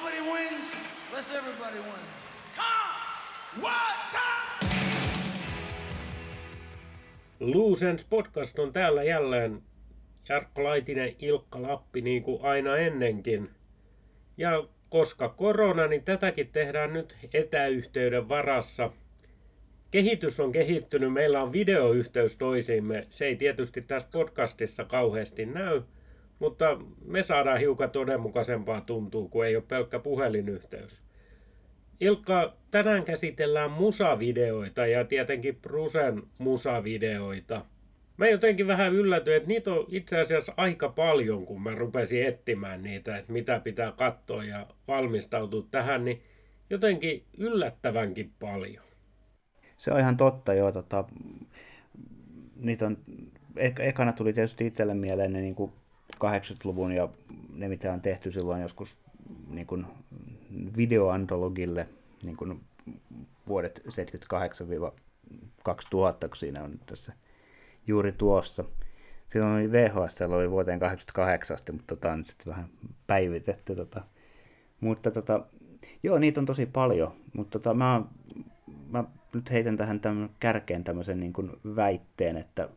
nobody wins unless everybody wins. Come! One time! Podcast on täällä jälleen. Jarkko Laitinen, Ilkka Lappi, niin kuin aina ennenkin. Ja koska korona, niin tätäkin tehdään nyt etäyhteyden varassa. Kehitys on kehittynyt, meillä on videoyhteys toisiimme. Se ei tietysti tässä podcastissa kauheasti näy, mutta me saadaan hiukan todenmukaisempaa tuntuu, kun ei ole pelkkä puhelinyhteys. Ilkka, tänään käsitellään musavideoita ja tietenkin Prusen musavideoita. Mä jotenkin vähän yllätyin, että niitä on itse asiassa aika paljon, kun mä rupesin etsimään niitä, että mitä pitää katsoa ja valmistautua tähän, niin jotenkin yllättävänkin paljon. Se on ihan totta, joo. Tota, niitä on, ek- ekana tuli tietysti itselle mieleen ne niin kuin 80-luvun ja ne, mitä on tehty silloin joskus niin kuin videoantologille niin kuin vuodet 78-2000, kun siinä on tässä juuri tuossa. Silloin oli VHS, oli vuoteen 88 asti, mutta tota on sitten vähän päivitetty. Tota. Mutta tota, joo, niitä on tosi paljon, mutta tota, mä, mä nyt heitän tähän tämän kärkeen tämmöisen niin kuin väitteen, että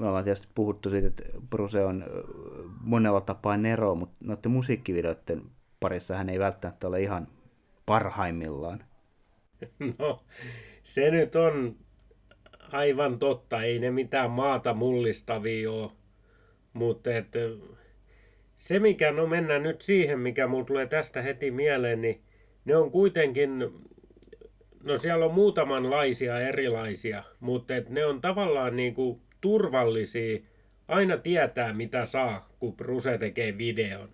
me ollaan tietysti puhuttu siitä, että Bruce on monella tapaa Nero, mutta noiden musiikkivideoiden parissa hän ei välttämättä ole ihan parhaimmillaan. No, se nyt on aivan totta. Ei ne mitään maata mullistavia ole. Mutta et, se, mikä, no mennään nyt siihen, mikä mulle tulee tästä heti mieleen, niin ne on kuitenkin, no siellä on muutamanlaisia erilaisia, mutta et ne on tavallaan niin kuin turvallisia. Aina tietää, mitä saa, kun Bruse tekee videon.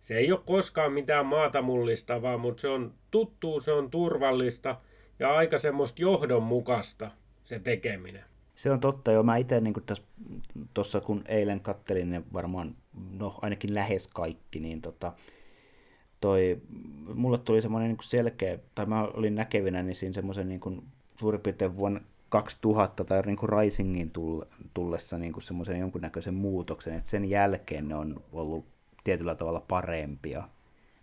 Se ei ole koskaan mitään maata mullistavaa, mutta se on tuttuu, se on turvallista ja aika semmoista johdonmukaista se tekeminen. Se on totta, joo. Mä itse niin tuossa kun eilen kattelin ne varmaan, no ainakin lähes kaikki, niin tota, toi, mulle tuli semmoinen niin selkeä, tai mä olin näkevinä niin siinä semmoisen niin kuin, suurin piirtein vuonna 2000 tai niin kuin Risingin tullessa niin kuin semmoisen jonkunnäköisen muutoksen, että sen jälkeen ne on ollut tietyllä tavalla parempia.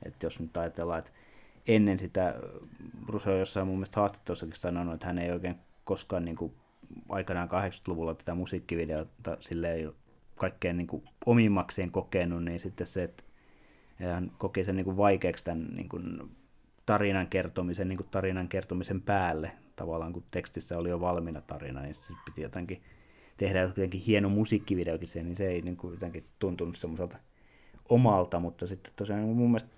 Että jos nyt ajatellaan, että ennen sitä, Bruce on jossain mun mielestä haastattelussakin sanonut, että hän ei oikein koskaan niin kuin aikanaan 80-luvulla tätä musiikkivideota silleen kaikkein niin kuin omimmakseen kokenut, niin sitten se, että hän koki sen niin kuin vaikeaksi tämän niin kuin tarinan kertomisen, niin kuin tarinan kertomisen päälle. Tavallaan kun tekstissä oli jo valmiina tarina, niin se piti jotenkin tehdä jotenkin hieno musiikkivideokin sen, niin se ei niin kuin jotenkin tuntunut semmoiselta omalta, mutta sitten tosiaan mun mielestä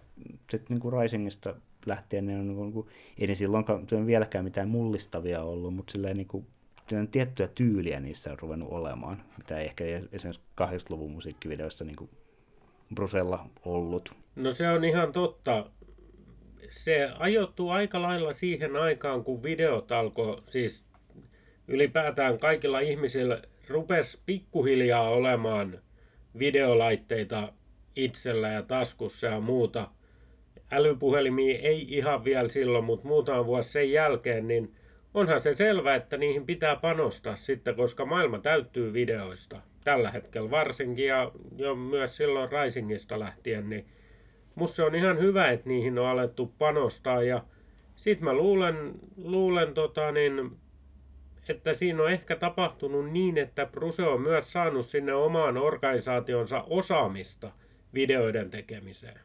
sitten niin kuin Risingista lähtien ne on, niin kuin, ei ne silloinkaan on vieläkään mitään mullistavia ollut, mutta silleen niin kuin, tiettyä tyyliä niissä on ruvennut olemaan, mitä ei ehkä esimerkiksi 80-luvun musiikkivideoissa niin kuin Brusella ollut. No se on ihan totta. Se ajoittuu aika lailla siihen aikaan, kun videot alkoi, siis ylipäätään kaikilla ihmisillä rupesi pikkuhiljaa olemaan videolaitteita itsellä ja taskussa ja muuta. Älypuhelimia ei ihan vielä silloin, mutta muutama vuosi sen jälkeen, niin onhan se selvä, että niihin pitää panostaa sitten, koska maailma täyttyy videoista. Tällä hetkellä varsinkin ja jo myös silloin Risingista lähtien, niin musta se on ihan hyvä, että niihin on alettu panostaa ja sitten mä luulen, luulen tota niin, että siinä on ehkä tapahtunut niin, että Bruse on myös saanut sinne omaan organisaationsa osaamista videoiden tekemiseen.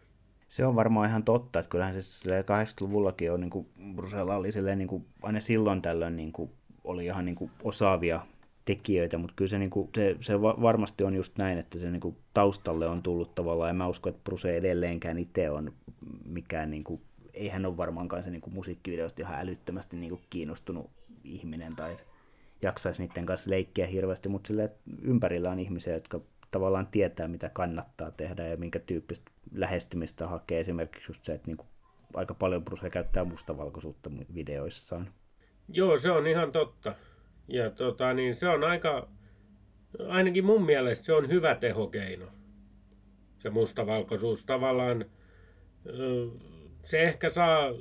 Se on varmaan ihan totta, että kyllähän se 80-luvullakin on, niin kuin Brusella oli silleen, niin kuin, aina silloin tällöin niin kuin, oli ihan niin kuin, osaavia tekijöitä, mutta kyllä se, niin kuin, se, se varmasti on just näin, että se niin kuin, taustalle on tullut tavallaan, ja mä uskon, että Bruse edelleenkään itse on mikään, niin kuin, ei hän ole varmaankaan se niin kuin, musiikkivideosta ihan älyttömästi niin kuin, kiinnostunut ihminen, tai jaksaisi niiden kanssa leikkiä hirveästi, mutta sille, ympärillä on ihmisiä, jotka tavallaan tietää, mitä kannattaa tehdä ja minkä tyyppistä lähestymistä hakee. Esimerkiksi just se, että niin kuin aika paljon Bruce käyttää mustavalkoisuutta videoissaan. Joo, se on ihan totta. Ja tota, niin se on aika, ainakin mun mielestä se on hyvä tehokeino. Se mustavalkoisuus tavallaan, se ehkä saa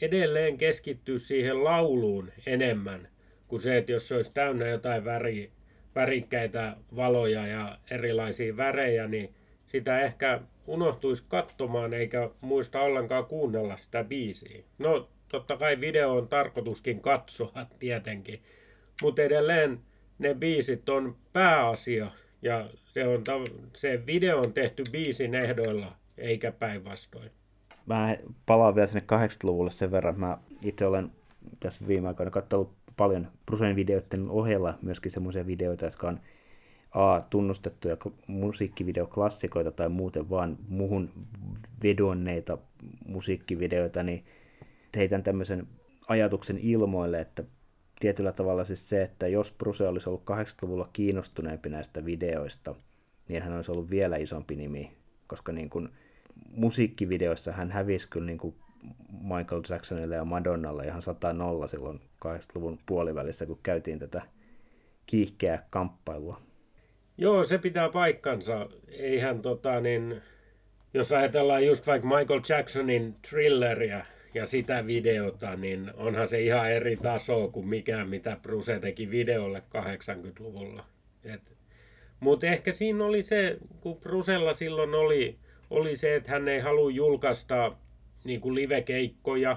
edelleen keskittyä siihen lauluun enemmän kuin se, että jos se olisi täynnä jotain väriä, värikkäitä valoja ja erilaisia värejä, niin sitä ehkä unohtuisi katsomaan eikä muista ollenkaan kuunnella sitä biisiä. No, totta kai video on tarkoituskin katsoa tietenkin, mutta edelleen ne biisit on pääasia ja se, on, se video on tehty biisin ehdoilla eikä päinvastoin. Mä palaan vielä sinne 80-luvulle sen verran. Mä itse olen tässä viime aikoina katsonut paljon Brucein videoiden ohella myöskin semmoisia videoita, jotka on A, tunnustettuja musiikkivideoklassikoita tai muuten vaan muuhun vedonneita musiikkivideoita, niin heitän tämmöisen ajatuksen ilmoille, että tietyllä tavalla siis se, että jos Bruce olisi ollut 80-luvulla kiinnostuneempi näistä videoista, niin hän olisi ollut vielä isompi nimi, koska niin kuin musiikkivideoissa hän hävisi kyllä niin kuin Michael Jacksonille ja Madonnalle ihan 100 silloin 80-luvun puolivälissä, kun käytiin tätä kiihkeää kamppailua. Joo, se pitää paikkansa. Eihän tota niin, jos ajatellaan just vaikka Michael Jacksonin thrilleria ja sitä videota, niin onhan se ihan eri taso kuin mikään, mitä Bruce teki videolle 80-luvulla. Mutta ehkä siinä oli se, kun Brusella silloin oli, oli se, että hän ei halua julkaista niin kuin livekeikkoja,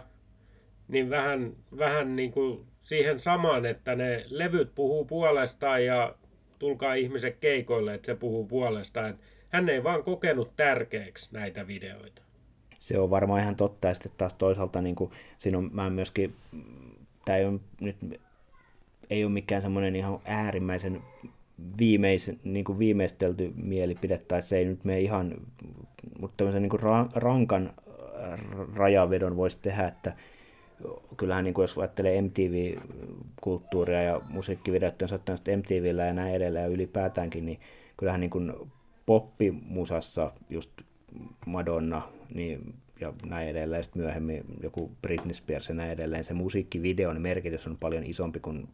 niin vähän, vähän niin kuin siihen samaan, että ne levyt puhuu puolestaan ja tulkaa ihmiset keikoille, että se puhuu puolestaan. Hän ei vaan kokenut tärkeäksi näitä videoita. Se on varmaan ihan totta, ja sitten taas toisaalta niin kuin, siinä on, mä myöskin, tämä ei ole nyt ei ole mikään semmoinen ihan äärimmäisen viimeis, niin kuin viimeistelty mielipide, tai se ei nyt mene ihan, mutta tämmöisen niin kuin rankan rajavedon voisi tehdä, että kyllähän niin kuin jos ajattelee MTV-kulttuuria ja musiikkivideot on sattunut MTVllä ja näin edelleen ja ylipäätäänkin, niin kyllähän niin kuin poppimusassa just Madonna niin, ja näin edelleen, sitten myöhemmin joku Britney Spears ja näin edelleen, se musiikkivideon merkitys on paljon isompi kuin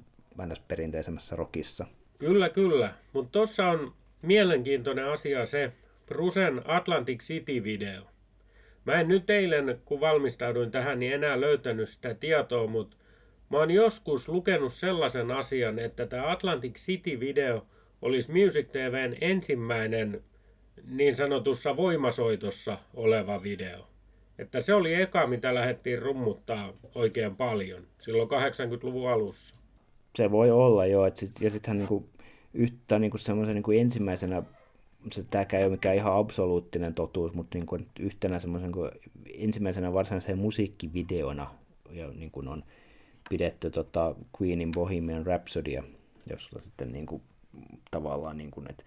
perinteisemmässä rockissa. Kyllä, kyllä. Mutta tuossa on mielenkiintoinen asia se Brusen Atlantic City-video. Mä en nyt eilen, kun valmistauduin tähän, niin enää löytänyt sitä tietoa, mutta mä oon joskus lukenut sellaisen asian, että tämä Atlantic City-video olisi Music TVn ensimmäinen niin sanotussa voimasoitossa oleva video. Että se oli eka, mitä lähdettiin rummuttaa oikein paljon silloin 80-luvun alussa. Se voi olla joo, et sit, ja sittenhän niinku yhtä niinku semmoisen niinku ensimmäisenä se, tämäkään ei ole mikään ihan absoluuttinen totuus, mutta niin kuin yhtenä semmoisen kuin ensimmäisenä varsinaisena musiikkivideona ja niin kuin on pidetty tota Queenin Bohemian Rhapsodya, jossa sitten niin kuin, tavallaan, niin kuin, että,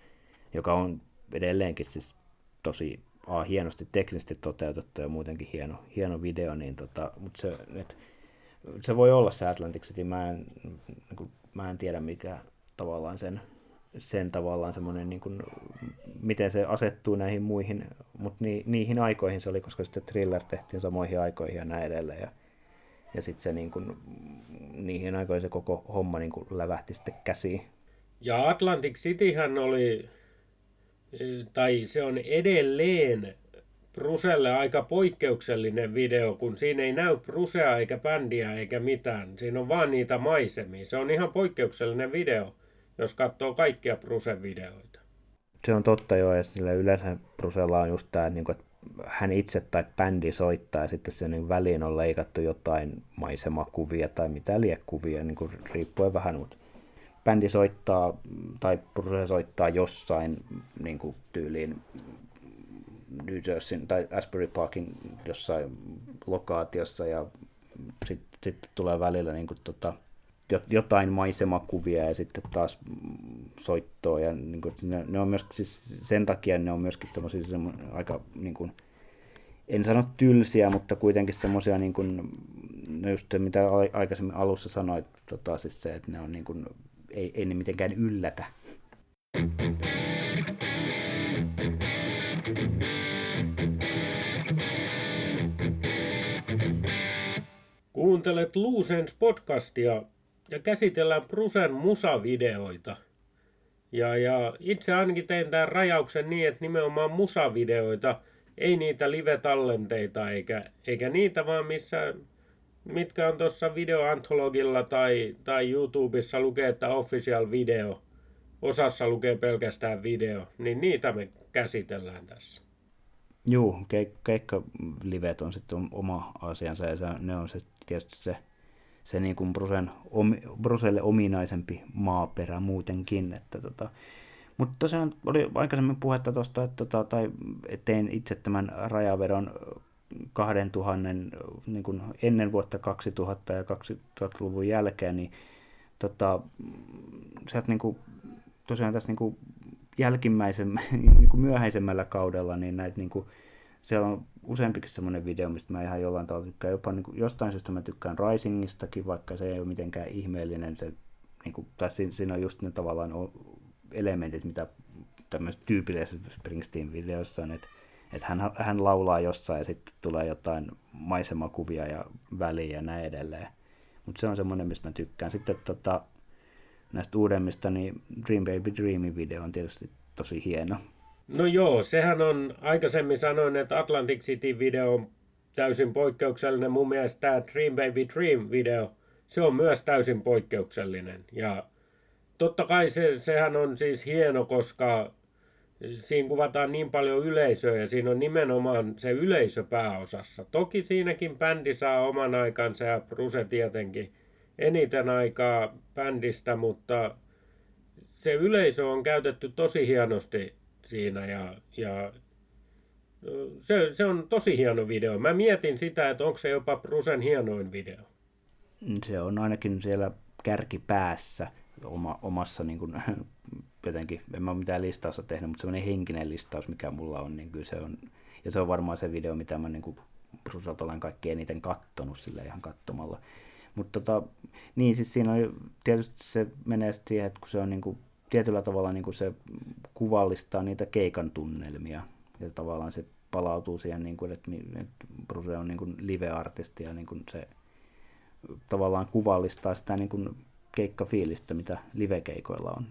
joka on edelleenkin siis tosi a, hienosti teknisesti toteutettu ja muutenkin hieno, hieno video, niin tota, mutta se, et, se voi olla se Atlantic City, mä en, niin kuin, mä en tiedä mikä tavallaan sen sen tavallaan semmoinen, niin kuin, miten se asettuu näihin muihin, mutta ni, niihin aikoihin se oli, koska sitten thriller tehtiin samoihin aikoihin ja näin edelleen. Ja, ja sitten se niin kuin, niihin aikoihin se koko homma niin kuin lävähti sitten käsiin. Ja Atlantic Cityhän oli, tai se on edelleen Bruselle aika poikkeuksellinen video, kun siinä ei näy Brusea eikä bändiä eikä mitään. Siinä on vaan niitä maisemia. Se on ihan poikkeuksellinen video jos katsoo kaikkia Brusen videoita. Se on totta jo, ja sille yleensä Brusella on just tämä, niin että hän itse tai bändi soittaa, ja sitten se niin väliin on leikattu jotain maisemakuvia tai mitä liekuvia, niin kuin riippuen vähän, mutta bändi soittaa tai Bruce soittaa jossain niin kuin tyyliin New Jerseyn tai Asbury Parkin jossain lokaatiossa ja sitten sit tulee välillä niin kuin, tota, jotain maisemakuvia ja sitten taas soittoa. Ja niin kuin, ne, ne, on myös, siis sen takia ne on myöskin semmoisia aika, niin kuin, en sano tylsiä, mutta kuitenkin semmoisia, niin kuin, no just se, mitä aikaisemmin alussa sanoit, tota, siis se, että ne on niin kuin, ei, ei ne mitenkään yllätä. Kuuntelet Luusens podcastia ja käsitellään Prusen musavideoita. Ja, ja itse ainakin tein tämän rajauksen niin, että nimenomaan musavideoita, ei niitä live-tallenteita eikä, eikä niitä vaan missä, mitkä on tuossa videoantologilla tai, tai YouTubessa lukee, että official video, osassa lukee pelkästään video, niin niitä me käsitellään tässä. Juu, keik- keikkalivet on sitten oma asiansa ja se, ne on se, tietysti se, se niin kuin Brusen, om, Bruselle ominaisempi maaperä muutenkin. Että tota, mutta tosiaan oli aikaisemmin puhetta tuosta, että tota, tai tein itse tämän rajaveron 2000 niin kuin ennen vuotta 2000 ja 2000-luvun jälkeen, niin tota, sieltä niin kuin, tosiaan tässä niin kuin jälkimmäisen, niin kuin myöhäisemmällä kaudella, niin näitä niin kuin, siellä on useampikin semmoinen video, mistä mä ihan jollain tavalla tykkään. Jopa niin kuin, jostain syystä mä tykkään Risingistakin, vaikka se ei ole mitenkään ihmeellinen. Se, niin kuin, tai siinä on just ne tavallaan elementit, mitä tämmöisessä tyypillisessä Springsteen-videossa on, että, että hän, hän laulaa jossain ja sitten tulee jotain maisemakuvia ja väliä ja näin edelleen. Mutta se on semmoinen, mistä mä tykkään. Sitten tota, näistä uudemmista, niin Dream Baby Dreamy video on tietysti tosi hieno. No joo, sehän on, aikaisemmin sanoin, että Atlantic City video on täysin poikkeuksellinen. Mun mielestä tämä Dream Baby Dream video, se on myös täysin poikkeuksellinen. Ja totta kai se, sehän on siis hieno, koska siinä kuvataan niin paljon yleisöä ja siinä on nimenomaan se yleisö pääosassa. Toki siinäkin bändi saa oman aikansa ja Bruse tietenkin eniten aikaa bändistä, mutta se yleisö on käytetty tosi hienosti siinä ja, ja se, se on tosi hieno video. Mä mietin sitä, että onko se jopa Brusen hienoin video. Se on ainakin siellä kärkipäässä oma, omassa niin kuin, jotenkin, en mä ole mitään listausta tehnyt, mutta semmoinen henkinen listaus, mikä mulla on, niin kyllä se on, ja se on varmaan se video, mitä mä niin kuin olen kaikki eniten kattonut sille ihan katsomalla. Mutta tota, niin siis siinä on tietysti se menee siihen, että kun se on niin kuin, tietyllä tavalla niin kuin se kuvallistaa niitä keikan tunnelmia, ja tavallaan se palautuu siihen, niin kuin, että, että Bruce on niin kuin live-artisti ja niin kuin se tavallaan kuvallistaa sitä niin kuin keikkafiilistä, mitä livekeikoilla on.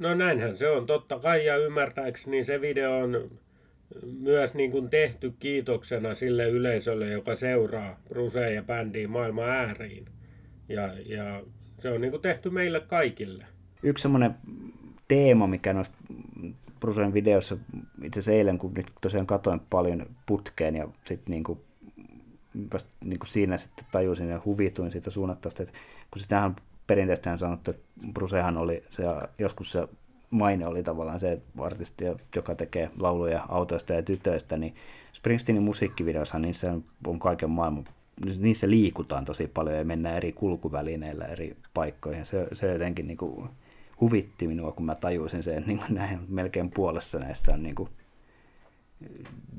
No näinhän se on totta kai ja ymmärtääkseni se video on myös niin kuin tehty kiitoksena sille yleisölle, joka seuraa Bruce ja bändiä maailman ääriin. Ja, ja se on niin kuin tehty meille kaikille. Yksi semmoinen teema, mikä noissa Brucen videossa, itse asiassa eilen, kun nyt tosiaan katoin paljon putkeen ja sitten niin kuin, vasta niin kuin siinä sitten tajusin ja huvituin siitä suunnattavasti, että kun sitähän perinteisesti sanottu, että Brucehan oli se, joskus se maine oli tavallaan se artisti, joka tekee lauluja autoista ja tytöistä, niin Springsteenin musiikkivideossa niissä on kaiken maailman, niissä liikutaan tosi paljon ja mennään eri kulkuvälineillä eri paikkoihin. Se, se jotenkin niin kuin huvitti minua, kun mä tajusin sen, niin kuin näin melkein puolessa näissä on niin kuin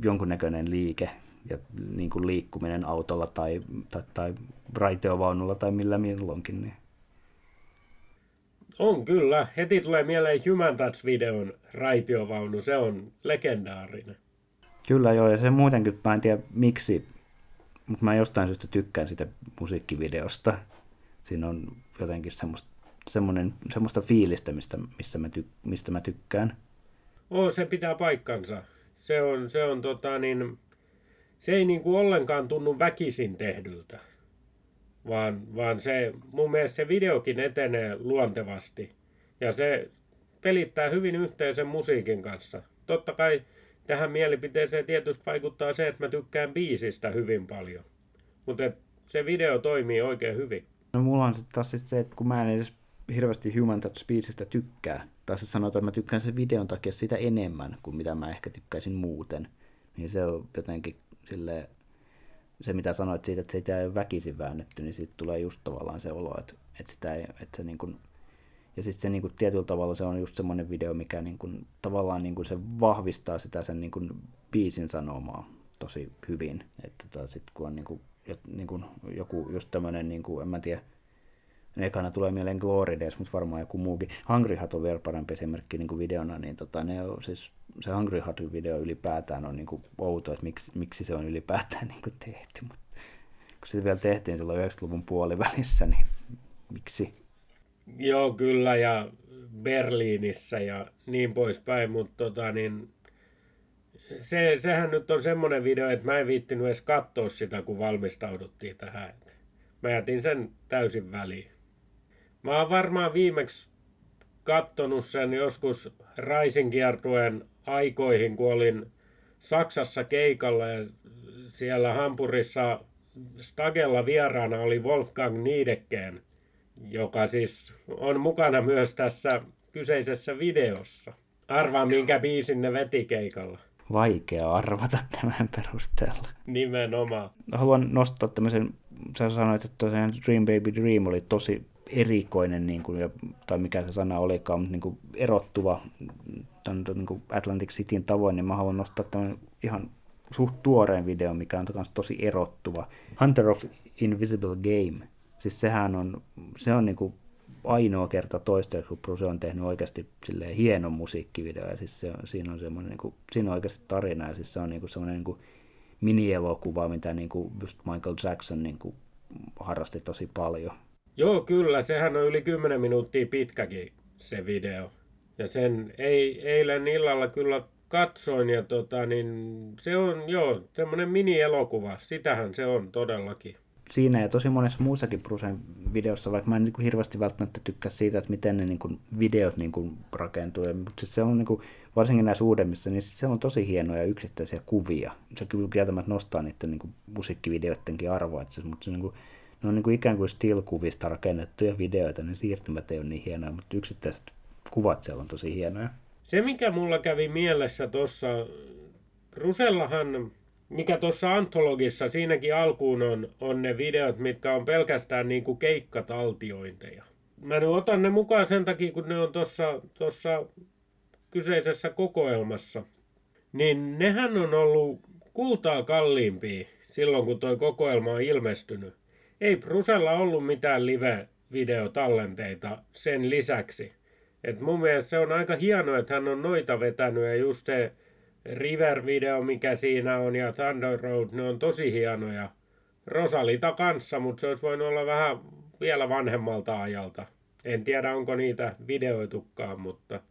jonkunnäköinen liike ja niin kuin liikkuminen autolla tai, tai, tai raiteovaunulla tai millä milloinkin. Niin on kyllä. Heti tulee mieleen Human Touch-videon raitiovaunu. Se on legendaarinen. Kyllä joo, ja se muutenkin, mä en tiedä miksi, mutta mä jostain syystä tykkään sitä musiikkivideosta. Siinä on jotenkin semmoista, semmoinen, semmoista fiilistä, mistä, missä mä ty, mistä mä tykkään. Oo, se pitää paikkansa. Se on, se on tota niin, se ei niinku ollenkaan tunnu väkisin tehdyltä vaan, vaan se, mun mielestä se videokin etenee luontevasti ja se pelittää hyvin yhteen sen musiikin kanssa. Totta kai tähän mielipiteeseen tietysti vaikuttaa se, että mä tykkään biisistä hyvin paljon, mutta se video toimii oikein hyvin. No mulla on sitten taas sit se, että kun mä en edes hirveästi Human Touch biisistä tykkää, tai se sanotaan, että mä tykkään sen videon takia sitä enemmän kuin mitä mä ehkä tykkäisin muuten, niin se on jotenkin silleen se, mitä sanoit siitä, että sitä ei ole väkisin väännetty, niin siitä tulee just tavallaan se olo, että, että sitä ei, että se niin kuin, ja sitten se niin kuin, tietyllä tavalla se on just semmoinen video, mikä niin kuin, tavallaan niin kuin, se vahvistaa sitä sen niin kuin, biisin sanomaa tosi hyvin. Että tota, sitten kun on niin kuin, niin kuin, joku just tämmöinen, niin kuin, en mä tiedä, ekana tulee mieleen Glory Days, mutta varmaan joku muukin. Hungry Hat on vielä parempi esimerkki niin kuin videona, niin tota, ne on, siis, se Hungry Hat video ylipäätään on niin kuin outo, että miksi, miksi se on ylipäätään niin kuin tehty, mutta kun se vielä tehtiin silloin 90-luvun puolivälissä, niin miksi? Joo, kyllä, ja Berliinissä ja niin poispäin, mutta tota, niin, se, sehän nyt on semmoinen video, että mä en viittinyt edes katsoa sitä, kun valmistauduttiin tähän. Mä jätin sen täysin väliin. Mä oon varmaan viimeksi kattonut sen joskus Raisin kiertueen aikoihin, kun olin Saksassa keikalla ja siellä Hampurissa Stagella vieraana oli Wolfgang Niedekkeen, joka siis on mukana myös tässä kyseisessä videossa. Arvaa, minkä biisin ne veti keikalla. Vaikea arvata tämän perusteella. Nimenomaan. Haluan nostaa tämmöisen, sä sanoit, että tosiaan Dream Baby Dream oli tosi erikoinen, niin kuin, tai mikä se sana olikaan, mutta niin kuin erottuva tämän, niin kuin Atlantic Cityn tavoin, niin mä haluan nostaa tämän ihan suht tuoreen video, mikä on tosi erottuva. Hunter of Invisible Game. Siis sehän on, se on niin kuin ainoa kerta toistaiseksi, kun Bruce on tehnyt oikeasti silleen hienon musiikkivideo, ja siis se siinä on semmoinen, niin kuin, siinä on oikeasti tarina, ja siis se on niin kuin semmoinen niin kuin mini-elokuva, mitä niin kuin just Michael Jackson niin kuin harrasti tosi paljon. Joo, kyllä, sehän on yli 10 minuuttia pitkäkin se video. Ja sen ei, eilen illalla kyllä katsoin ja tota, niin se on joo, semmoinen mini-elokuva. Sitähän se on todellakin siinä ja tosi monessa muussakin Brucen videossa, vaikka mä en niin kuin hirveästi välttämättä tykkää siitä, että miten ne niin kuin videot niin kuin rakentuu, mutta se on niin kuin, varsinkin näissä uudemmissa, niin se on tosi hienoja yksittäisiä kuvia. Se kyllä kieltämättä nostaa niiden niin kuin musiikkivideoidenkin arvoa, se, mutta se, niin kuin, ne on niin kuin ikään kuin still-kuvista rakennettuja videoita, niin siirtymät ei ole niin hienoja, mutta yksittäiset kuvat siellä on tosi hienoja. Se, mikä mulla kävi mielessä tuossa, Rusellahan mikä tuossa antologissa, siinäkin alkuun on, on ne videot, mitkä on pelkästään niin kuin keikkataltiointeja. Mä nyt otan ne mukaan sen takia, kun ne on tuossa kyseisessä kokoelmassa. Niin nehän on ollut kultaa kalliimpia silloin, kun toi kokoelma on ilmestynyt. Ei Brusella ollut mitään live-videotallenteita sen lisäksi. Et mun mielestä se on aika hienoa, että hän on noita vetänyt ja just se River-video, mikä siinä on, ja Thunder Road, ne on tosi hienoja. Rosalita kanssa, mutta se olisi voinut olla vähän vielä vanhemmalta ajalta. En tiedä, onko niitä videoitukaan, mutta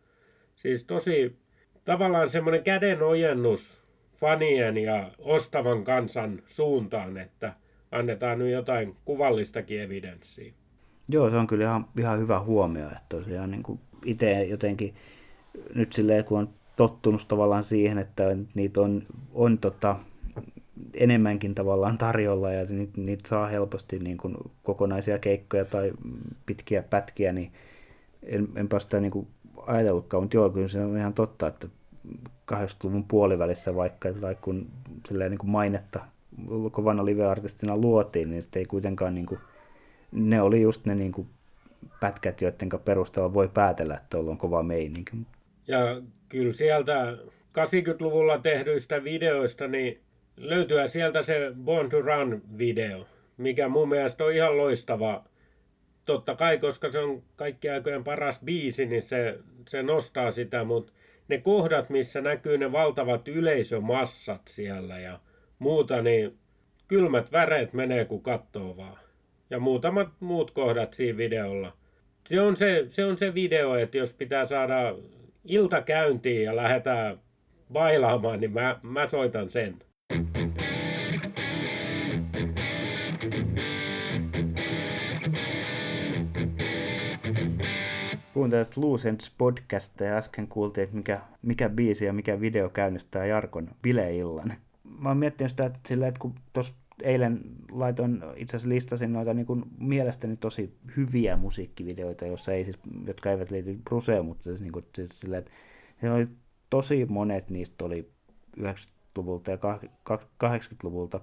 siis tosi tavallaan semmoinen kädenojennus fanien ja ostavan kansan suuntaan, että annetaan nyt jotain kuvallistakin evidenssiä. Joo, se on kyllä ihan, ihan hyvä huomio, että tosiaan niin itse jotenkin nyt silleen, kun on tottunut tavallaan siihen, että niitä on, on tota, enemmänkin tavallaan tarjolla ja niitä, niitä saa helposti niin kuin kokonaisia keikkoja tai pitkiä pätkiä, niin en, enpä sitä niin kuin ajatellutkaan, mutta joo, kyllä se on ihan totta, että 80-luvun puolivälissä vaikka, tai kun silleen niin kuin mainetta kovana live-artistina luotiin, niin ei kuitenkaan, niin kuin, ne oli just ne niin kuin pätkät, joiden perusteella voi päätellä, että tuolla on kova meininki. Ja kyllä sieltä 80-luvulla tehdyistä videoista, niin löytyy sieltä se Born to Run-video, mikä mun mielestä on ihan loistava. Totta kai, koska se on kaikki aikojen paras biisi, niin se, se nostaa sitä, mutta ne kohdat, missä näkyy ne valtavat yleisömassat siellä ja muuta, niin kylmät väreet menee, kun katsoo vaan. Ja muutamat muut kohdat siinä videolla. Se on se, se on se video, että jos pitää saada ilta käyntiin ja lähdetään bailaamaan, niin mä, mä soitan sen. Kuuntelet Ends podcasta ja äsken kuultiin, että mikä, mikä biisi ja mikä video käynnistää Jarkon bileillan. Mä oon miettinyt sitä, että, sillä, että kun tuossa eilen laitoin, itse asiassa listasin noita niin kuin mielestäni tosi hyviä musiikkivideoita, jossa ei siis, jotka eivät liity Bruseen, mutta siis, niin kuin, siis sillä, että siellä oli tosi monet niistä oli 90-luvulta ja 80-luvulta,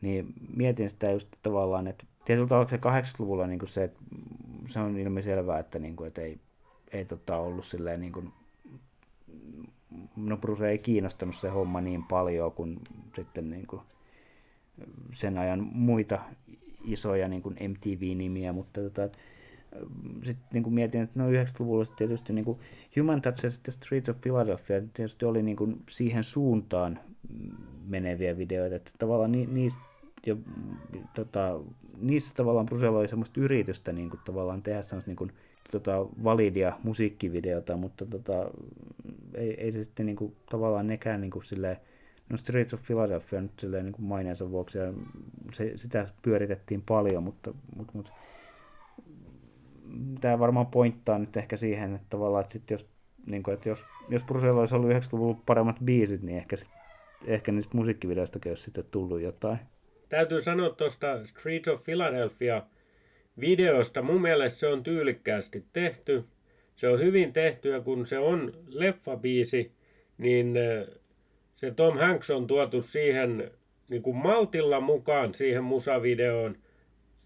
niin mietin sitä just tavallaan, että tietyllä tavalla se 80-luvulla niin se, että se on ilmiselvää, että, niin kuin, että ei, ei tota, ollut silleen niin kuin, no Bruce ei kiinnostanut se homma niin paljon kuin sitten niin kuin, sen ajan muita isoja niin kuin MTV-nimiä, mutta tota, sitten niin kuin mietin, että no 90-luvulla tietysti niin kuin Human Touch ja sitten Street of Philadelphia tietysti oli niin kuin siihen suuntaan meneviä videoita, että tavallaan ni, niistä ja, tota, niissä tavallaan Brusella oli semmoista yritystä niin kuin, tavallaan tehdä semmoista niin kuin, tota, validia musiikkivideota, mutta tota, ei, ei se sitten niin kuin, tavallaan nekään niin kuin, silleen, No Streets of Philadelphia nyt silleen niin kuin maineensa vuoksi, ja se, sitä pyöritettiin paljon, mutta, mutta, mutta tämä varmaan pointtaa nyt ehkä siihen, että tavallaan, että sit jos, niin kuin, että jos, jos Brusella olisi ollut 90-luvulla paremmat biisit, niin ehkä, sit, ehkä niistä musiikkivideoistakin olisi sitten tullut jotain. Täytyy sanoa tuosta Streets of Philadelphia videosta, mun mielestä se on tyylikkäästi tehty. Se on hyvin tehty ja kun se on leffabiisi, niin se Tom Hanks on tuotu siihen niin kuin maltilla mukaan siihen musavideoon.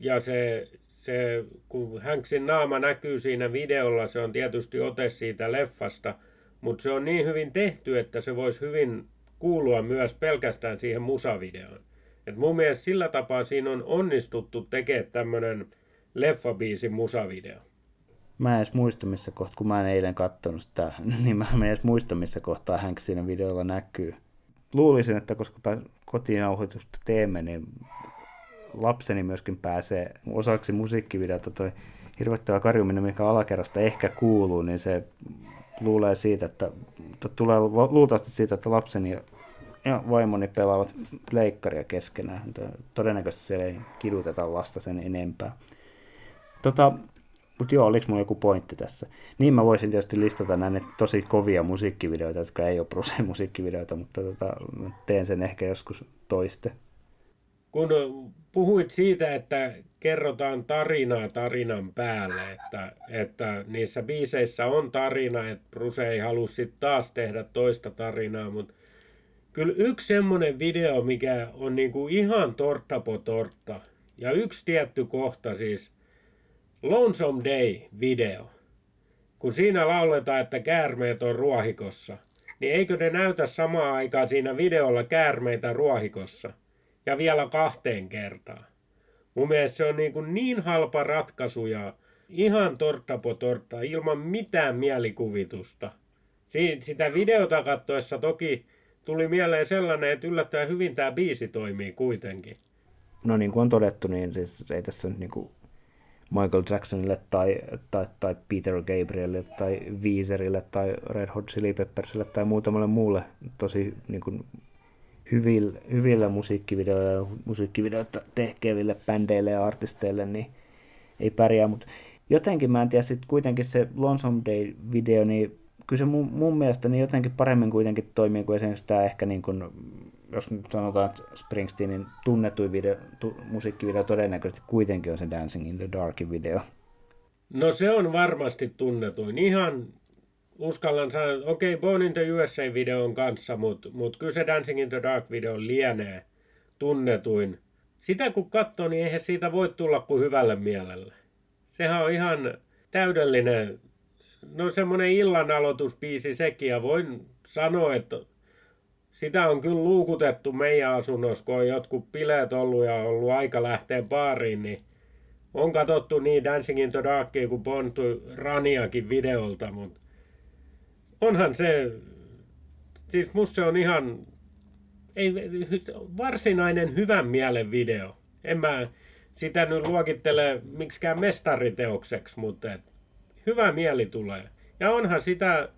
Ja se, se, kun Hanksin naama näkyy siinä videolla, se on tietysti ote siitä leffasta, mutta se on niin hyvin tehty, että se voisi hyvin kuulua myös pelkästään siihen musavideoon. Et mun mielestä sillä tapaa siinä on onnistuttu tekemään tämmöinen leffabiisin musavideo. Mä en edes muista missä kohtaa, kun mä en eilen katsonut sitä, niin mä en edes muista missä kohtaa Hank siinä videolla näkyy. Luulisin, että koska kotiin nauhoitusta teemme, niin lapseni myöskin pääsee osaksi musiikkivideota. Toi hirvittävä karjuminen, mikä alakerrasta ehkä kuuluu, niin se luulee siitä, että tulee luultavasti siitä, että lapseni ja vaimoni pelaavat leikkaria keskenään. Todennäköisesti siellä ei kiduteta lasta sen enempää. Tota, mutta joo, oliko mulla joku pointti tässä? Niin mä voisin tietysti listata näin tosi kovia musiikkivideoita, jotka ei ole Brusen musiikkivideoita, mutta tota, teen sen ehkä joskus toiste. Kun puhuit siitä, että kerrotaan tarinaa tarinan päälle, että, että niissä biiseissä on tarina, että Bruse ei halua sitten taas tehdä toista tarinaa, mutta kyllä yksi semmoinen video, mikä on niinku ihan tortta po tortta, ja yksi tietty kohta siis – Lonesome Day-video, kun siinä lauletaan, että käärmeet on ruohikossa, niin eikö ne näytä samaan aikaan siinä videolla käärmeitä ruohikossa? Ja vielä kahteen kertaan. Mun mielestä se on niin, kuin niin halpa ratkaisu ja ihan tortta po ilman mitään mielikuvitusta. Si- sitä videota katsoessa toki tuli mieleen sellainen, että yllättäen hyvin tämä biisi toimii kuitenkin. No niin kuin on todettu, niin siis ei tässä niin kuin Michael Jacksonille tai, tai, tai Peter Gabrielille tai Weezerille tai Red Hot Chili Peppersille tai muutamalle muulle tosi niin kuin, hyvillä, hyvillä musiikkivideoilla, musiikkivideoita tehkeville bändeille ja artisteille, niin ei pärjää, mutta jotenkin mä en tiedä, sitten kuitenkin se Lonesome Day-video, niin kyllä se mun, mun mielestä niin jotenkin paremmin kuitenkin toimii kuin esimerkiksi tämä ehkä niin kuin jos nyt sanotaan, että Springsteenin tunnetuin video, tu, musiikkivideo todennäköisesti kuitenkin on se Dancing in the Darkin video. No se on varmasti tunnetuin. Ihan uskallan sanoa, okei, okay, Born in the USA-videon kanssa, mutta mut kyllä se Dancing in the Dark-video lienee tunnetuin. Sitä kun katsoo, niin eihän siitä voi tulla kuin hyvälle mielelle. Sehän on ihan täydellinen, no semmoinen illan aloitusbiisi sekin, ja voin sanoa, että sitä on kyllä luukutettu meidän asunnossa, kun on jotkut bileet ollut ja ollut aika lähteä baariin, niin on katsottu niin Dancing in the Darkia kuin Bontu Raniakin videolta, mutta onhan se, siis musta se on ihan ei, varsinainen hyvän mielen video. En mä sitä nyt luokittele miksikään mestariteokseksi, mutta et, hyvä mieli tulee. Ja onhan sitä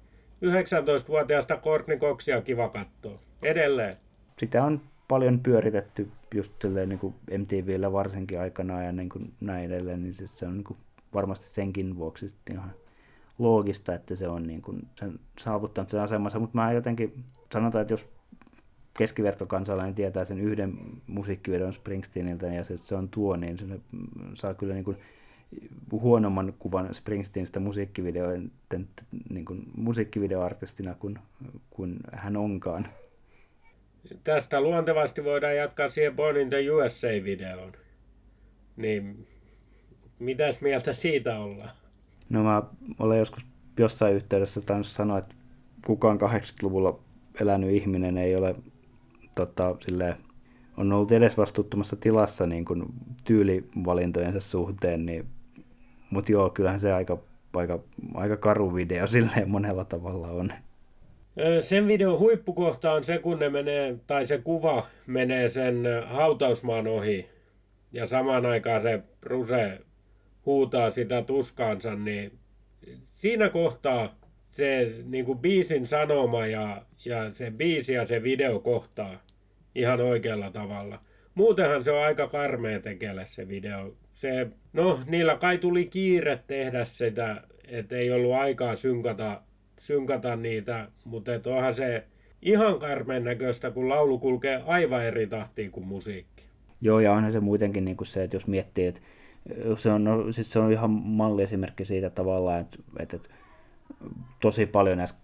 19-vuotiaasta Courtney Coxia kiva katsoa. Edelleen. Sitä on paljon pyöritetty just niin kuin MTVllä varsinkin aikana ja niin kuin näin edelleen, niin se on niin kuin varmasti senkin vuoksi ihan loogista, että se on niin kuin sen saavuttanut sen asemansa, mutta mä jotenkin sanotaan, että jos keskivertokansalainen tietää sen yhden musiikkivideon Springsteeniltä ja se, se on tuo, niin se saa kyllä niin kuin huonomman kuvan Springsteenistä musiikkivideoiden, niin kuin musiikkivideoartistina kuin, kuin hän onkaan. Tästä luontevasti voidaan jatkaa siihen Born in the USA-videoon. Niin mitäs mieltä siitä ollaan? No mä olen joskus jossain yhteydessä tainnut sanoa, että kukaan 80-luvulla elänyt ihminen ei ole tota, silleen, on ollut edes vastuuttomassa tilassa niin kuin tyylivalintojensa suhteen, niin, mutta joo, kyllähän se aika, aika, aika karu video silleen monella tavalla on. Sen videon huippukohta on se, kun ne menee, tai se kuva menee sen hautausmaan ohi. Ja samaan aikaan se Ruse huutaa sitä tuskaansa, niin siinä kohtaa se niin kuin biisin sanoma ja, ja se biisi ja se video kohtaa ihan oikealla tavalla. Muutenhan se on aika karmea tekele se video. Se, no niillä kai tuli kiire tehdä sitä, että ei ollut aikaa synkata, synkata niitä, mutta et onhan se ihan karmeen näköistä, kun laulu kulkee aivan eri tahtiin kuin musiikki. Joo, ja onhan se muutenkin niin kuin se, että jos miettii, että se on, no, siis se on ihan malliesimerkki siitä tavallaan, että, että, että tosi paljon näissä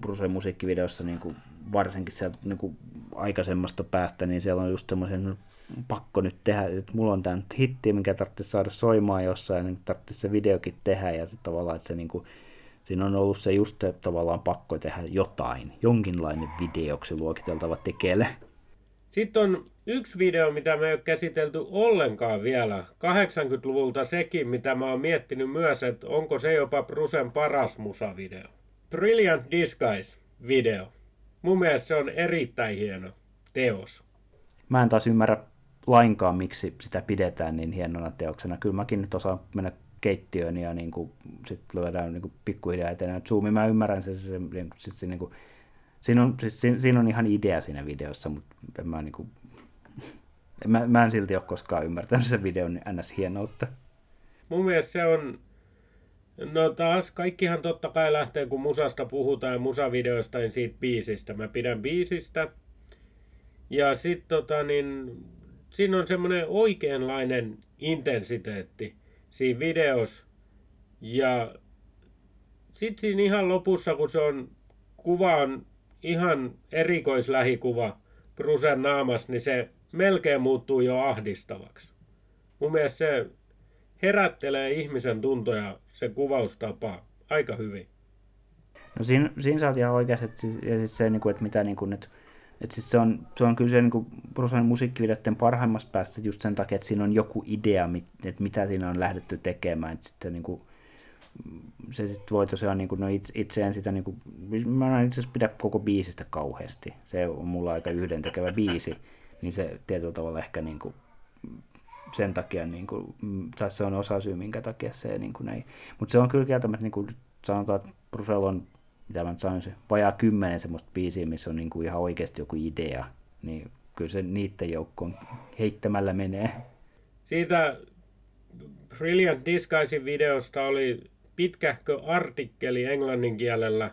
Bruce musiikkivideossa, niin kuin varsinkin sieltä niin kuin aikaisemmasta päästä, niin siellä on just semmoisen pakko nyt tehdä, että mulla on tämä nyt hitti, mikä tarvitsisi saada soimaan jossain, niin tarvitsisi se videokin tehdä, ja se tavallaan, että se niin kuin, siinä on ollut se just se tavallaan pakko tehdä jotain, jonkinlainen videoksi luokiteltava tekele. Sitten on yksi video, mitä me ei ole käsitelty ollenkaan vielä, 80-luvulta sekin, mitä mä oon miettinyt myös, että onko se jopa Brusen paras musavideo. Brilliant Disguise-video. Mun mielestä se on erittäin hieno teos. Mä en taas ymmärrä lainkaan, miksi sitä pidetään niin hienona teoksena. Kyllä mäkin nyt osaan mennä keittiöön ja niin kuin, sit lyödään niin pikkuhiljaa eteneen. Zoomi, mä ymmärrän sen, se, se, se, se niin kuin, siinä, on, siis, siinä, siinä, on ihan idea siinä videossa, mutta en mä, niin kuin, mä, mä en silti ole koskaan ymmärtänyt sen videon ns. hienoutta. Mun mielestä se on, no taas kaikkihan totta kai lähtee, kun musasta puhutaan ja musavideoista, niin siitä biisistä. Mä pidän biisistä. Ja sitten tota niin, siinä on semmoinen oikeanlainen intensiteetti siinä videos. Ja sitten siinä ihan lopussa, kun se on, kuva on ihan erikoislähikuva Brusen naamassa, niin se melkein muuttuu jo ahdistavaksi. Mun mielestä se herättelee ihmisen tuntoja, se kuvaustapa, aika hyvin. No siinä, siinä sä oot ihan oikeassa, että, ja siis se, niinku, että mitä niin kuin nyt, että siis se, on, se on kyllä se niin Brusen musiikkivideoiden parhaimmassa päästä just sen takia, että siinä on joku idea, että mitä siinä on lähdetty tekemään. Että sitten niin kuin, se sitten voi tosiaan, niin kuin, no itse, itse en sitä, niin kuin, mä en itse asiassa pidä koko biisistä kauheasti. Se on mulla aika yhdentekevä biisi, niin se tietyllä tavalla ehkä niin kuin, sen takia, niin kuin, se on osa syy, minkä takia se niin kuin, ei. Mutta se on kyllä kieltämättä, niin kuin sanotaan, että Brusel on, mitä mä nyt sanoisin, vajaa kymmenen semmoista biisiä, missä on niin kuin ihan oikeasti joku idea, niin kyllä se niiden joukkoon heittämällä menee. Siitä Brilliant Disguisein videosta oli pitkähkö artikkeli englannin kielellä.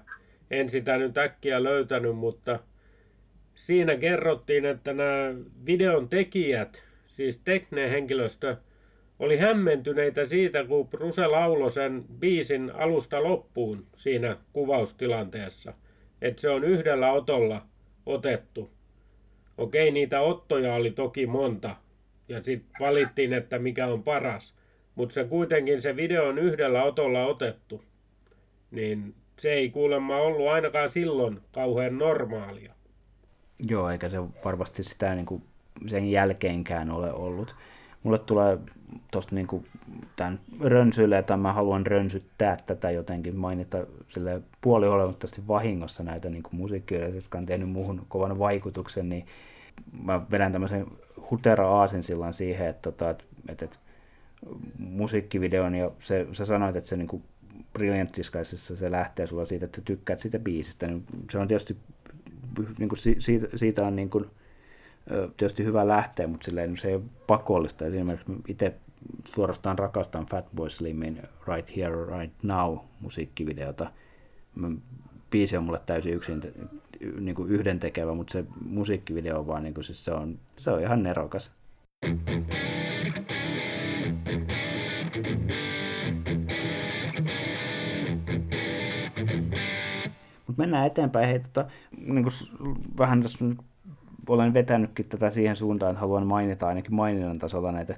En sitä nyt äkkiä löytänyt, mutta siinä kerrottiin, että nämä videon tekijät, siis tekninen henkilöstö, oli hämmentyneitä siitä, kun Bruse lauloi sen biisin alusta loppuun siinä kuvaustilanteessa. Että se on yhdellä otolla otettu. Okei, niitä ottoja oli toki monta. Ja sitten valittiin, että mikä on paras. Mutta se kuitenkin se video on yhdellä otolla otettu. Niin se ei kuulemma ollut ainakaan silloin kauhean normaalia. Joo, eikä se varmasti sitä niin kuin sen jälkeenkään ole ollut. Mulle tulee tuosta niin tämän rönsyille, että mä haluan rönsyttää tätä jotenkin, mainita sille puoliolemattomasti vahingossa näitä niin musiikkijoita, jotka on tehnyt muuhun kovan vaikutuksen, niin mä vedän tämmöisen hutera aasin sillan siihen, että, että, että, että musiikkivideon ja se, sä sanoit, että se niin kuin Brilliant Disguisessa se lähtee sulla siitä, että sä tykkäät siitä biisistä, niin se on tietysti niin kuin siitä, siitä on niin kuin, tietysti hyvä lähteä, mutta silleen, se ei ole pakollista. Esimerkiksi itse suorastaan rakastan Fatboy Slimin Right Here, Right Now musiikkivideota. Biisi on mulle täysin yksin, niin kuin yhdentekevä, mutta se musiikkivideo on vaan, niin kuin, siis se, on, se on ihan nerokas. Mutta mennään eteenpäin. Hei, tota, niin kuin vähän tässä olen vetänytkin tätä siihen suuntaan, että haluan mainita ainakin maininnan tasolla näitä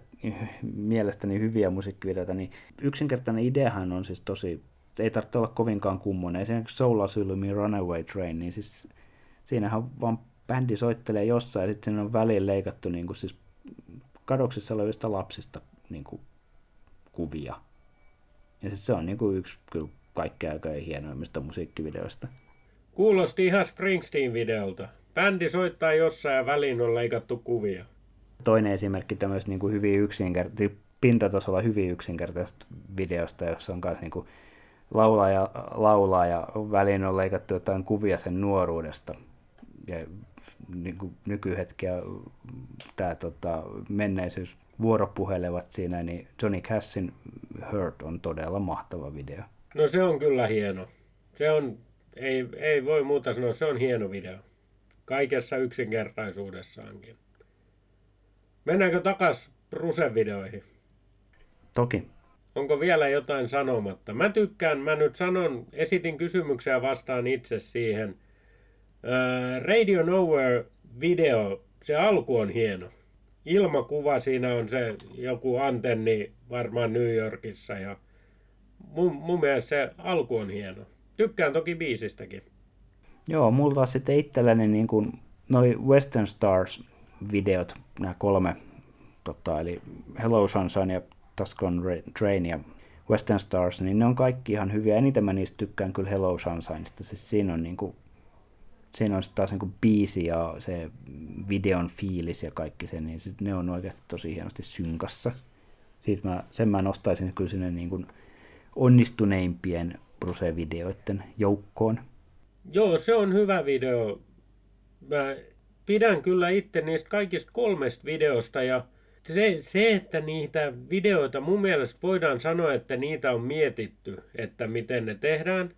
mielestäni hyviä musiikkivideoita, niin yksinkertainen ideahan on siis tosi, ei tarvitse olla kovinkaan kummonen. Esimerkiksi Soul Asylumi Runaway Train, niin siis siinähän vaan bändi soittelee jossain ja sitten siinä on väliin leikattu niin kuin siis kadoksissa olevista lapsista niin kuin kuvia. Ja siis se on niin kuin yksi kyllä kaikkea aikojen hienoimmista musiikkivideoista. Kuulosti ihan Springsteen-videolta. Bändi soittaa jossain ja väliin on leikattu kuvia. Toinen esimerkki tämmöistä niin kuin hyvin yksinkertaisesti, pintatasolla hyvin yksinkertaisesta videosta, jossa on myös niin kuin laulaa ja, laulaa ja väliin on leikattu jotain kuvia sen nuoruudesta. Ja niin kuin nykyhetki ja tämä tota, menneisyys vuoropuhelevat siinä, niin Johnny Cashin Hurt on todella mahtava video. No se on kyllä hieno. Se on, ei, ei voi muuta sanoa, se on hieno video. Kaikessa yksinkertaisuudessaankin. Mennäänkö takas Bruce-videoihin? Toki. Onko vielä jotain sanomatta? Mä tykkään, mä nyt sanon, esitin kysymyksiä vastaan itse siihen. Radio Nowhere video, se alku on hieno. Ilmakuva siinä on se joku antenni varmaan New Yorkissa ja mun, mun mielestä se alku on hieno. Tykkään toki biisistäkin. Joo, mulla taas sitten itselläni niin kuin noi Western Stars videot, nämä kolme, tota, eli Hello Sunshine ja Tuscan Train ja Western Stars, niin ne on kaikki ihan hyviä. Eniten mä niistä tykkään kyllä Hello Sunshineista. Siis siinä on niin kuin, siinä on taas niin kuin biisi ja se videon fiilis ja kaikki se, niin sit ne on oikeasti tosi hienosti synkassa. Siitä mä, sen mä nostaisin kyllä sinne niin kuin onnistuneimpien Bruce-videoiden joukkoon. Joo, se on hyvä video. Mä pidän kyllä itse niistä kaikista kolmesta videosta ja se, se, että niitä videoita mun mielestä voidaan sanoa, että niitä on mietitty, että miten ne tehdään.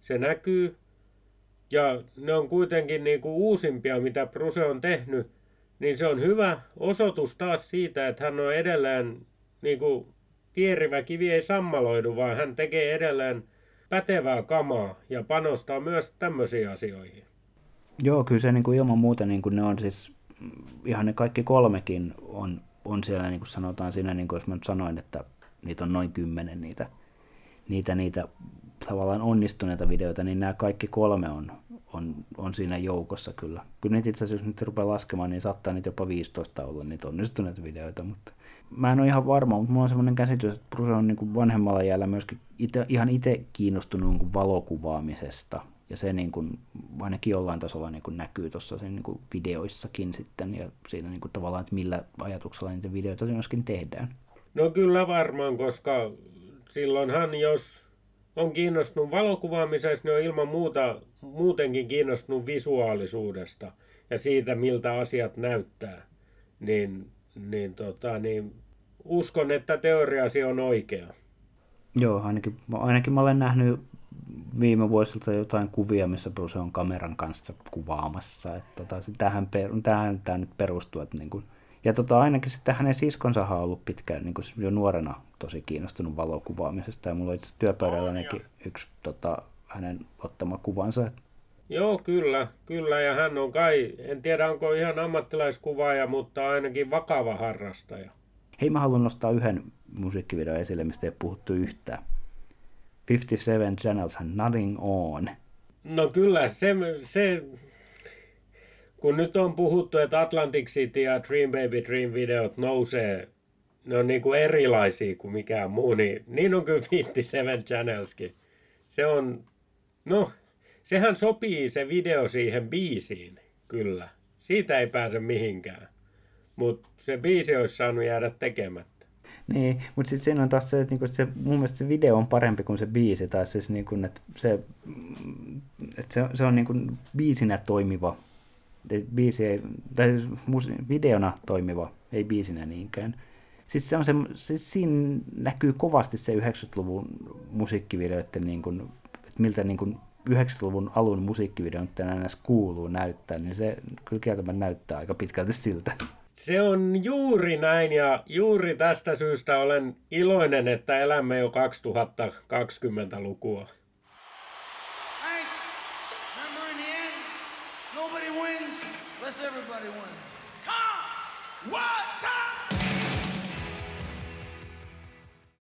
Se näkyy. Ja ne on kuitenkin niin kuin uusimpia, mitä Bruse on tehnyt. Niin se on hyvä osoitus taas siitä, että hän on edelleen niin kuin kivi ei sammaloidu, vaan hän tekee edelleen pätevää kamaa ja panostaa myös tämmöisiin asioihin. Joo, kyllä se niin kuin ilman muuta niin kuin ne on siis, ihan ne kaikki kolmekin on, on siellä, niin kuin sanotaan siinä, niin kuin jos mä nyt sanoin, että niitä on noin kymmenen niitä, niitä, niitä tavallaan onnistuneita videoita, niin nämä kaikki kolme on, on, on siinä joukossa kyllä. Kyllä niitä itse asiassa, jos nyt rupeaa laskemaan, niin saattaa niitä jopa 15 olla niitä onnistuneita videoita, mutta mä en ole ihan varma, mutta mulla on semmoinen käsitys, että Bruce on niin vanhemmalla jäällä myöskin ite, ihan itse kiinnostunut niin valokuvaamisesta. Ja se niin kuin, ainakin jollain tasolla niin kuin näkyy tuossa sen niin kuin videoissakin sitten ja siinä niin kuin tavallaan, että millä ajatuksella niitä videoita myöskin tehdään. No kyllä varmaan, koska silloinhan jos on kiinnostunut valokuvaamisesta, niin on ilman muuta muutenkin kiinnostunut visuaalisuudesta ja siitä, miltä asiat näyttää. Niin niin, tota, niin uskon, että teoriasi on oikea. Joo, ainakin, ainakin mä olen nähnyt viime vuosilta jotain kuvia, missä Bruce on kameran kanssa kuvaamassa. Että tota, tähän, tähän tämä nyt perustuu. Että niin kuin, ja tota, ainakin sitten hänen siskonsa on ollut pitkään niin kuin jo nuorena tosi kiinnostunut valokuvaamisesta. Ja mulla on itse työpöydällä ainakin yksi tota, hänen ottama kuvansa. Joo, kyllä, kyllä. Ja hän on kai, en tiedä onko ihan ammattilaiskuvaaja, mutta ainakin vakava harrastaja. Hei, mä haluan nostaa yhden musiikkivideon esille, mistä ei puhuttu yhtään. 57 Channels and Nothing On. No kyllä, se, se, kun nyt on puhuttu, että Atlantic City ja Dream Baby Dream videot nousee, ne on niin kuin erilaisia kuin mikään muu, niin, niin on kyllä 57 Channelskin. Se on, no sehän sopii se video siihen biisiin, kyllä. Siitä ei pääse mihinkään. Mutta se biisi olisi saanut jäädä tekemättä. Niin, mutta sitten siinä on taas se, että niinku, se, mun mielestä se video on parempi kuin se biisi, tai siis niinku, että se, että se, se on niinku biisinä toimiva, biisi ei, tai siis videona toimiva, ei biisinä niinkään. Siis, se on se, siis siinä näkyy kovasti se 90-luvun musiikkivideoiden, niin kuin, että miltä niin kuin 90-luvun alun musiikkivideo nyt enää kuuluu näyttää, niin se kyllä kieltämättä näyttää aika pitkälti siltä. Se on juuri näin ja juuri tästä syystä olen iloinen, että elämme jo 2020-lukua.